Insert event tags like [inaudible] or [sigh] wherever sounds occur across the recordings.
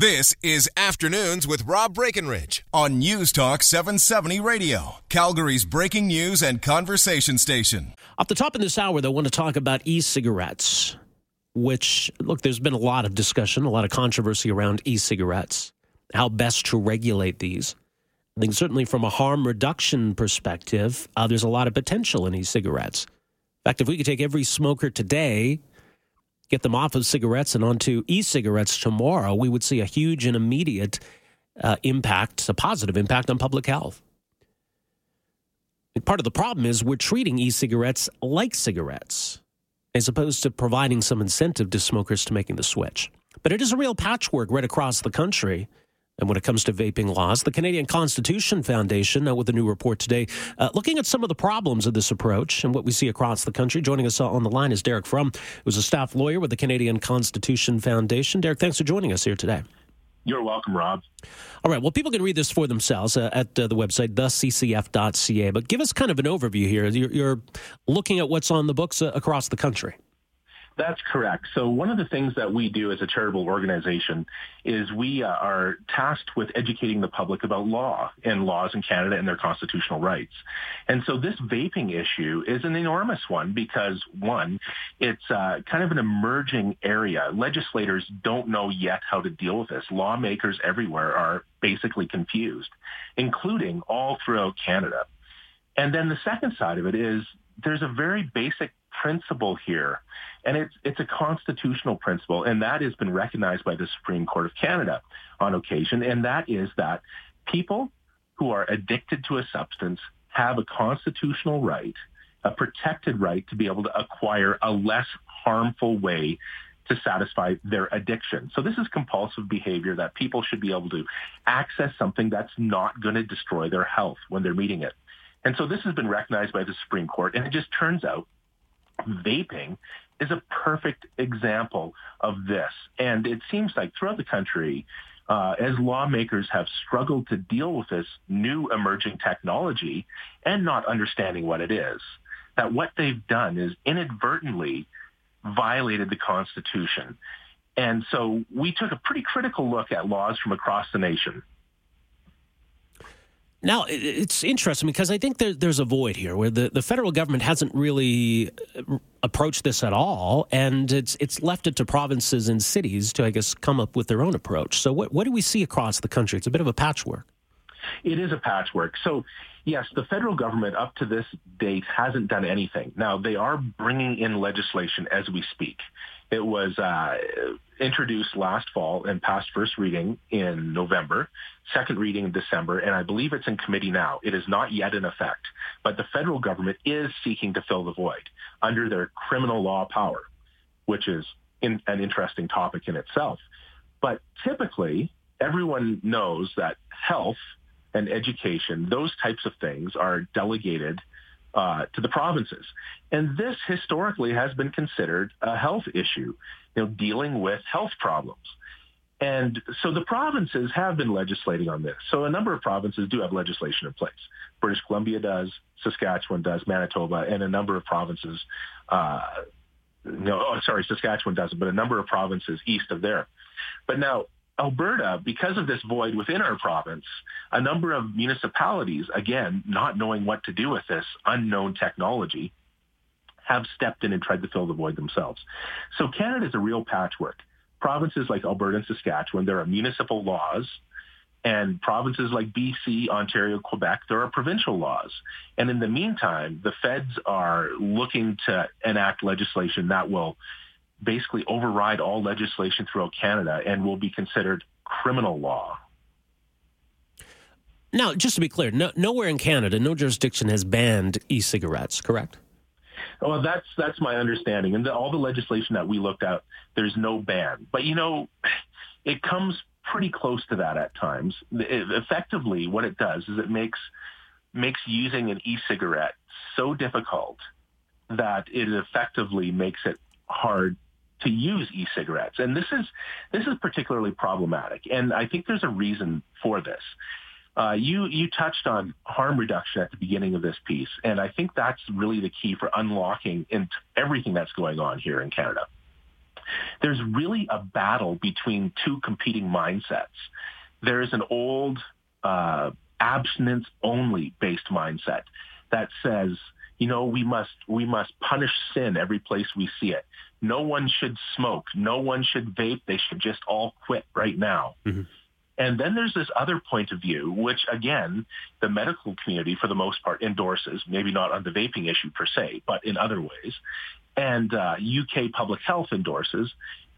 This is Afternoons with Rob Breckenridge on News Talk 770 Radio, Calgary's breaking news and conversation station. Off the top of this hour, though, I want to talk about e cigarettes, which, look, there's been a lot of discussion, a lot of controversy around e cigarettes, how best to regulate these. I think certainly from a harm reduction perspective, uh, there's a lot of potential in e cigarettes. In fact, if we could take every smoker today, get them off of cigarettes and onto e cigarettes tomorrow, we would see a huge and immediate uh, impact, a positive impact on public health. Part of the problem is we're treating e cigarettes like cigarettes as opposed to providing some incentive to smokers to making the switch. But it is a real patchwork right across the country. And when it comes to vaping laws, the Canadian Constitution Foundation, with a new report today, uh, looking at some of the problems of this approach and what we see across the country. Joining us on the line is Derek From, who's a staff lawyer with the Canadian Constitution Foundation. Derek, thanks for joining us here today. You're welcome, Rob. All right. Well, people can read this for themselves uh, at uh, the website, theccf.ca. But give us kind of an overview here. You're, you're looking at what's on the books uh, across the country. That's correct. So one of the things that we do as a charitable organization is we uh, are tasked with educating the public about law and laws in Canada and their constitutional rights. And so this vaping issue is an enormous one because one, it's uh, kind of an emerging area. Legislators don't know yet how to deal with this. Lawmakers everywhere are basically confused, including all throughout Canada. And then the second side of it is there's a very basic principle here and it's, it's a constitutional principle, and that has been recognized by the Supreme Court of Canada on occasion, and that is that people who are addicted to a substance have a constitutional right, a protected right to be able to acquire a less harmful way to satisfy their addiction. So this is compulsive behavior that people should be able to access something that's not going to destroy their health when they're meeting it. And so this has been recognized by the Supreme Court, and it just turns out vaping is a perfect example of this. And it seems like throughout the country, uh, as lawmakers have struggled to deal with this new emerging technology and not understanding what it is, that what they've done is inadvertently violated the Constitution. And so we took a pretty critical look at laws from across the nation now, it's interesting because I think there, there's a void here where the, the federal government hasn't really uh, approached this at all, and it's it's left it to provinces and cities to, I guess, come up with their own approach. So, what, what do we see across the country? It's a bit of a patchwork. It is a patchwork. So, yes, the federal government up to this date hasn't done anything. Now, they are bringing in legislation as we speak. It was uh, introduced last fall and passed first reading in November, second reading in December, and I believe it's in committee now. It is not yet in effect, but the federal government is seeking to fill the void under their criminal law power, which is in, an interesting topic in itself. But typically, everyone knows that health and education, those types of things are delegated uh, to the provinces. And this historically has been considered a health issue, you know, dealing with health problems. And so the provinces have been legislating on this. So a number of provinces do have legislation in place. British Columbia does, Saskatchewan does, Manitoba, and a number of provinces, uh, no, oh, sorry, Saskatchewan doesn't, but a number of provinces east of there. But now Alberta, because of this void within our province, a number of municipalities, again, not knowing what to do with this unknown technology, have stepped in and tried to fill the void themselves. So Canada is a real patchwork. Provinces like Alberta and Saskatchewan, there are municipal laws. And provinces like BC, Ontario, Quebec, there are provincial laws. And in the meantime, the feds are looking to enact legislation that will basically override all legislation throughout Canada and will be considered criminal law. Now, just to be clear, no, nowhere in Canada, no jurisdiction has banned e-cigarettes, correct? Well, that's that's my understanding, and the, all the legislation that we looked at, there's no ban. But you know, it comes pretty close to that at times. It, effectively, what it does is it makes makes using an e-cigarette so difficult that it effectively makes it hard to use e-cigarettes. And this is this is particularly problematic. And I think there's a reason for this. Uh, you you touched on harm reduction at the beginning of this piece, and I think that's really the key for unlocking everything that's going on here in Canada. There's really a battle between two competing mindsets. There's an old uh, abstinence only based mindset that says, you know, we must we must punish sin every place we see it. No one should smoke. No one should vape. They should just all quit right now. Mm-hmm. And then there's this other point of view, which again, the medical community for the most part endorses, maybe not on the vaping issue per se, but in other ways. And uh, UK public health endorses,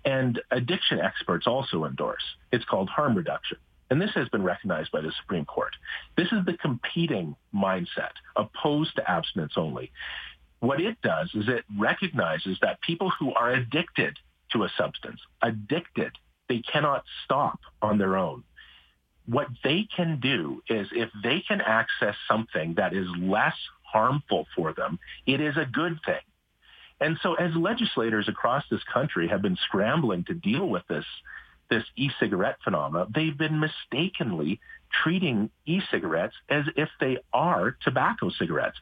and addiction experts also endorse. It's called harm reduction. And this has been recognized by the Supreme Court. This is the competing mindset opposed to abstinence only. What it does is it recognizes that people who are addicted to a substance, addicted, they cannot stop on their own. What they can do is if they can access something that is less harmful for them, it is a good thing. And so as legislators across this country have been scrambling to deal with this this e-cigarette phenomena, they've been mistakenly treating e-cigarettes as if they are tobacco cigarettes.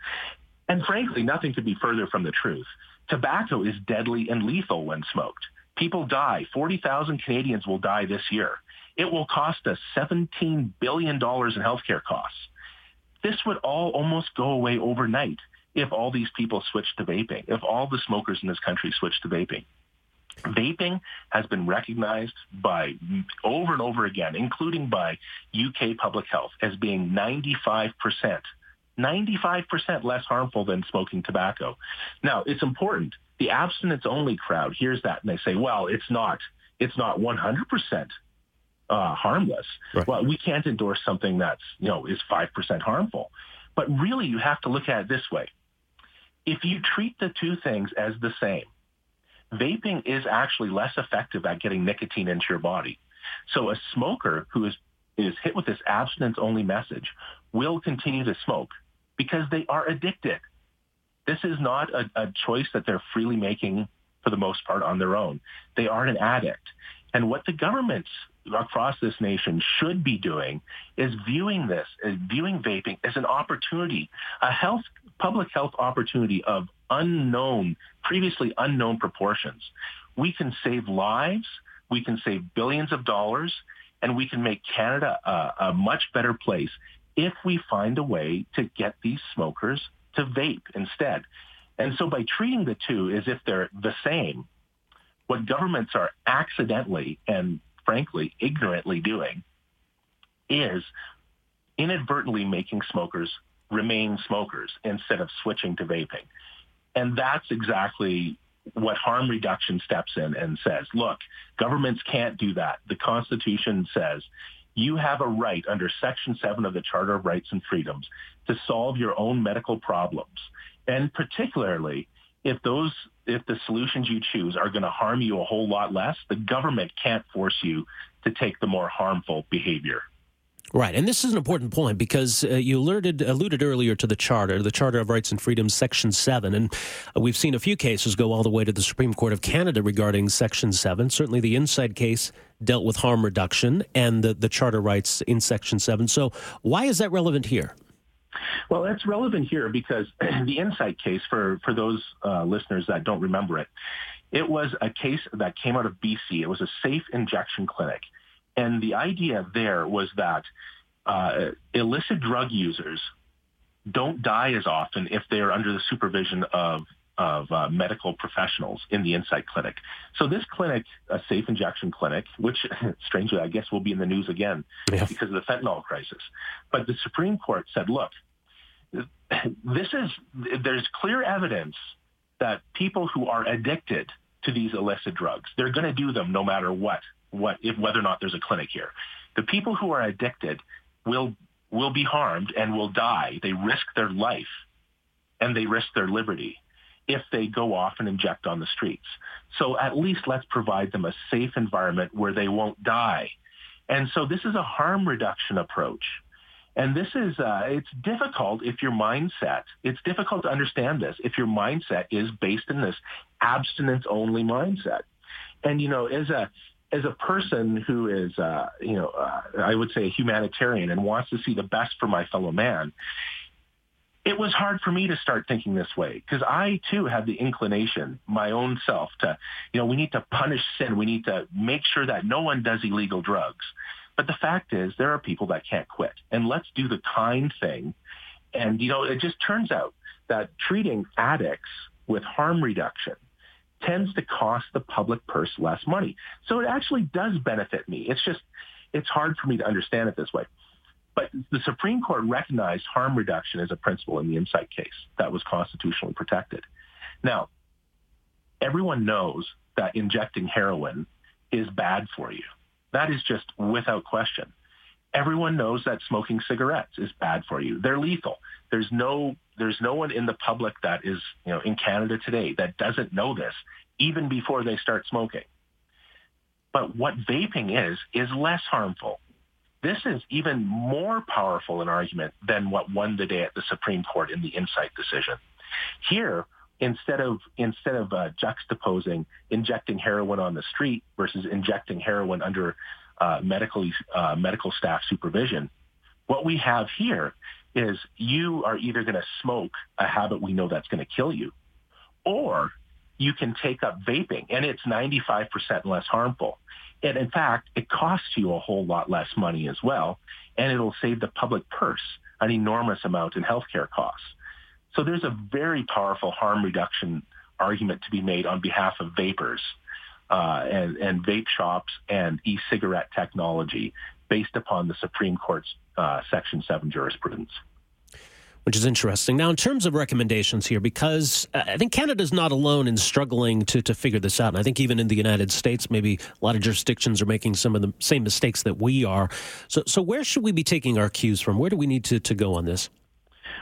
And frankly, nothing could be further from the truth. Tobacco is deadly and lethal when smoked. People die. 40,000 Canadians will die this year. It will cost us $17 billion in healthcare costs. This would all almost go away overnight if all these people switched to vaping, if all the smokers in this country switched to vaping. Vaping has been recognized by over and over again, including by UK Public Health, as being 95%, 95% less harmful than smoking tobacco. Now, it's important. The abstinence only crowd hears that and they say, well, it's not, it's not 100% uh, harmless. Right. Well, we can't endorse something that's, you know, is 5% harmful. But really, you have to look at it this way. If you treat the two things as the same, vaping is actually less effective at getting nicotine into your body. So a smoker who is, is hit with this abstinence only message will continue to smoke because they are addicted. This is not a, a choice that they're freely making for the most part on their own. They are an addict. And what the governments across this nation should be doing is viewing this, is viewing vaping as an opportunity, a health, public health opportunity of unknown, previously unknown proportions. We can save lives, we can save billions of dollars, and we can make Canada a, a much better place if we find a way to get these smokers to vape instead. And so by treating the two as if they're the same, what governments are accidentally and frankly ignorantly doing is inadvertently making smokers remain smokers instead of switching to vaping. And that's exactly what harm reduction steps in and says, look, governments can't do that. The Constitution says you have a right under Section 7 of the Charter of Rights and Freedoms to solve your own medical problems. And particularly, if those if the solutions you choose are going to harm you a whole lot less, the government can't force you to take the more harmful behavior. Right, and this is an important point because uh, you alerted, alluded earlier to the Charter, the Charter of Rights and Freedoms, Section 7, and uh, we've seen a few cases go all the way to the Supreme Court of Canada regarding Section 7. Certainly the Insite case dealt with harm reduction and the, the Charter rights in Section 7. So why is that relevant here? Well, that's relevant here because [clears throat] the Insite case, for, for those uh, listeners that don't remember it, it was a case that came out of BC. It was a safe injection clinic. And the idea there was that uh, illicit drug users don't die as often if they're under the supervision of of uh, medical professionals in the Insite Clinic. So this clinic, a safe injection clinic, which [laughs] strangely I guess will be in the news again yeah. because of the fentanyl crisis. But the Supreme Court said, look, this is there's clear evidence that people who are addicted to these illicit drugs, they're going to do them no matter what what if whether or not there's a clinic here. The people who are addicted will will be harmed and will die. They risk their life and they risk their liberty if they go off and inject on the streets. So at least let's provide them a safe environment where they won't die. And so this is a harm reduction approach. And this is, uh, it's difficult if your mindset, it's difficult to understand this if your mindset is based in this abstinence only mindset. And, you know, as a, as a person who is, uh, you know, uh, I would say a humanitarian and wants to see the best for my fellow man, it was hard for me to start thinking this way because I too had the inclination, my own self, to, you know, we need to punish sin. We need to make sure that no one does illegal drugs. But the fact is there are people that can't quit. And let's do the kind thing. And, you know, it just turns out that treating addicts with harm reduction tends to cost the public purse less money. So it actually does benefit me. It's just, it's hard for me to understand it this way. But the Supreme Court recognized harm reduction as a principle in the Insite case that was constitutionally protected. Now, everyone knows that injecting heroin is bad for you. That is just without question. Everyone knows that smoking cigarettes is bad for you. They're lethal. There's no there's no one in the public that is, you know, in Canada today that doesn't know this even before they start smoking. But what vaping is is less harmful. This is even more powerful an argument than what won the day at the Supreme Court in the Insite decision. Here, instead of instead of uh, juxtaposing injecting heroin on the street versus injecting heroin under uh, medical uh, medical staff supervision, what we have here is you are either going to smoke a habit we know that's going to kill you, or you can take up vaping, and it's 95% less harmful. And in fact, it costs you a whole lot less money as well, and it'll save the public purse an enormous amount in healthcare costs. So there's a very powerful harm reduction argument to be made on behalf of vapors uh, and, and vape shops and e-cigarette technology based upon the Supreme Court's uh, Section 7 jurisprudence which is interesting. Now, in terms of recommendations here, because uh, I think Canada's not alone in struggling to, to figure this out. And I think even in the United States, maybe a lot of jurisdictions are making some of the same mistakes that we are. So, so where should we be taking our cues from? Where do we need to, to go on this?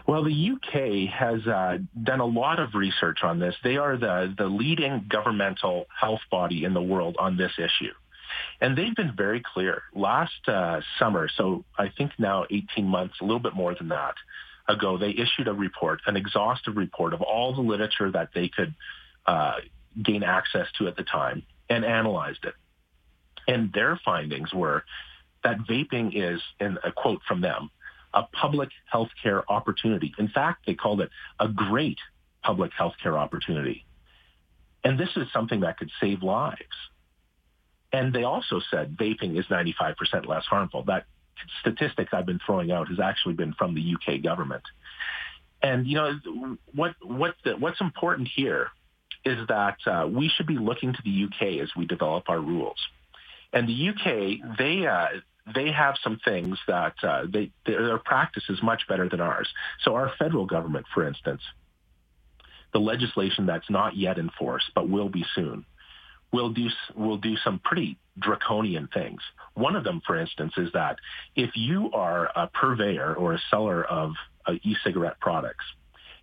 Well, the UK has uh, done a lot of research on this. They are the, the leading governmental health body in the world on this issue. And they've been very clear. Last uh, summer, so I think now 18 months, a little bit more than that ago, they issued a report, an exhaustive report of all the literature that they could uh, gain access to at the time and analyzed it. And their findings were that vaping is, in a quote from them, a public health care opportunity. In fact, they called it a great public health care opportunity. And this is something that could save lives. And they also said vaping is 95% less harmful. That statistic I've been throwing out has actually been from the UK government. And, you know, what, what the, what's important here is that uh, we should be looking to the UK as we develop our rules. And the UK, they, uh, they have some things that uh, they, their practice is much better than ours. So our federal government, for instance, the legislation that's not yet enforced but will be soon, will do will do some pretty draconian things. One of them, for instance, is that if you are a purveyor or a seller of uh, e-cigarette products,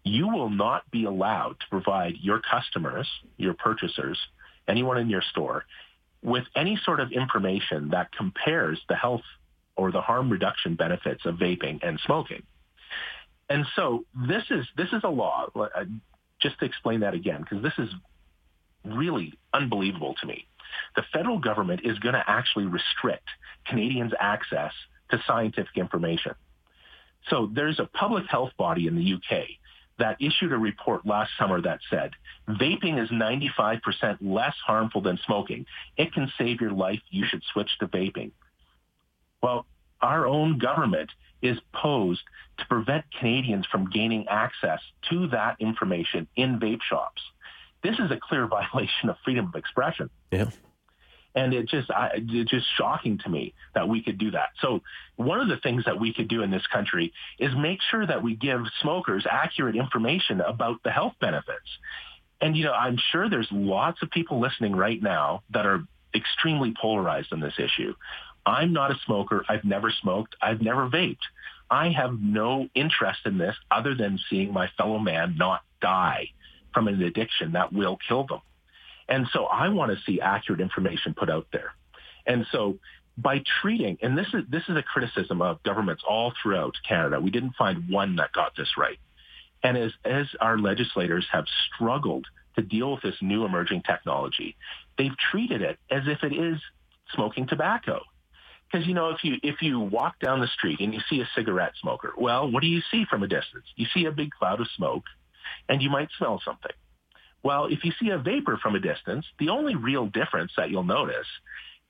you will not be allowed to provide your customers, your purchasers, anyone in your store, with any sort of information that compares the health or the harm reduction benefits of vaping and smoking. And so this is this is a law. Uh, just to explain that again, because this is really unbelievable to me. The federal government is going to actually restrict Canadians' access to scientific information. So there's a public health body in the UK that issued a report last summer that said vaping is 95% less harmful than smoking. It can save your life. You should switch to vaping. Well, our own government is posed to prevent Canadians from gaining access to that information in vape shops. This is a clear [laughs] violation of freedom of expression. Yeah. And it just, I, it's just shocking to me that we could do that. So one of the things that we could do in this country is make sure that we give smokers accurate information about the health benefits. And, you know, I'm sure there's lots of people listening right now that are extremely polarized on this issue. I'm not a smoker. I've never smoked. I've never vaped. I have no interest in this other than seeing my fellow man not die from an addiction that will kill them. And so I want to see accurate information put out there. And so by treating, and this is this is a criticism of governments all throughout Canada. We didn't find one that got this right. And as as our legislators have struggled to deal with this new emerging technology, they've treated it as if it is smoking tobacco. Because you know, if you if you walk down the street and you see a cigarette smoker, well, what do you see from a distance? You see a big cloud of smoke, and you might smell something. Well, if you see a vapor from a distance, the only real difference that you'll notice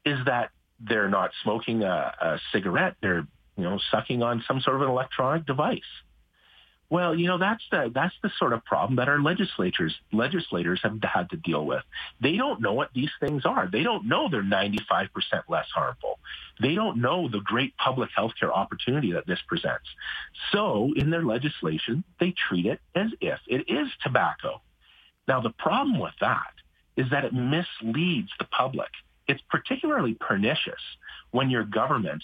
is that they're not smoking a, a cigarette. They're, you know, sucking on some sort of an electronic device. Well, you know, that's the, that's the sort of problem that our legislators, legislators have had to deal with. They don't know what these things are. They don't know they're 95% less harmful. They don't know the great public health care opportunity that this presents. So in their legislation, they treat it as if it is tobacco. Now, the problem with that is that it misleads the public. It's particularly pernicious when your government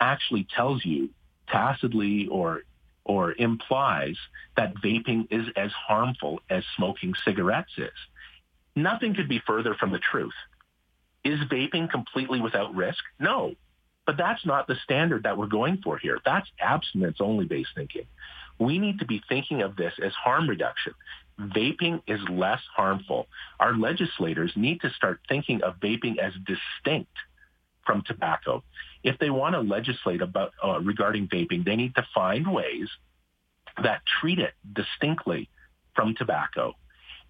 actually tells you tacitly or or implies that vaping is as harmful as smoking cigarettes is. Nothing could be further from the truth. Is vaping completely without risk? No. But that's not the standard that we're going for here. That's abstinence only based thinking. We need to be thinking of this as harm reduction vaping is less harmful. Our legislators need to start thinking of vaping as distinct from tobacco. If they want to legislate about uh, regarding vaping, they need to find ways that treat it distinctly from tobacco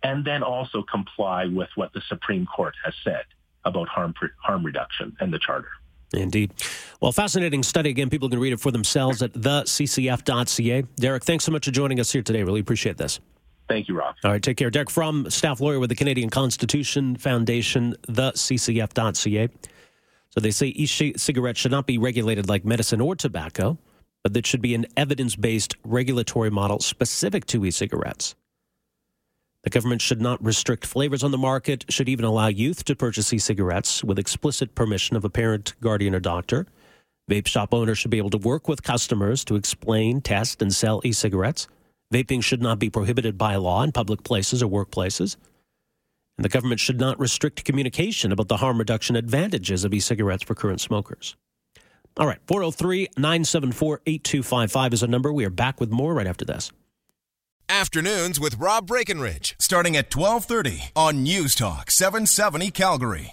and then also comply with what the Supreme Court has said about harm harm reduction and the charter. Indeed. Well, fascinating study. Again, people can read it for themselves at theccf.ca. Derek, thanks so much for joining us here today. Really appreciate this. Thank you, Rob. All right, take care. Derek From, staff lawyer with the Canadian Constitution Foundation, theccf.ca. So they say e-cigarettes should not be regulated like medicine or tobacco, but that should be an evidence-based regulatory model specific to e-cigarettes. The government should not restrict flavors on the market, should even allow youth to purchase e-cigarettes with explicit permission of a parent, guardian, or doctor. Vape shop owners should be able to work with customers to explain, test, and sell e-cigarettes. Vaping should not be prohibited by law in public places or workplaces. And the government should not restrict communication about the harm reduction advantages of e cigarettes for current smokers. All right, 403 974 8255 is a number. We are back with more right after this. Afternoons with Rob Breckenridge, starting at 1230 on News Talk 770 Calgary.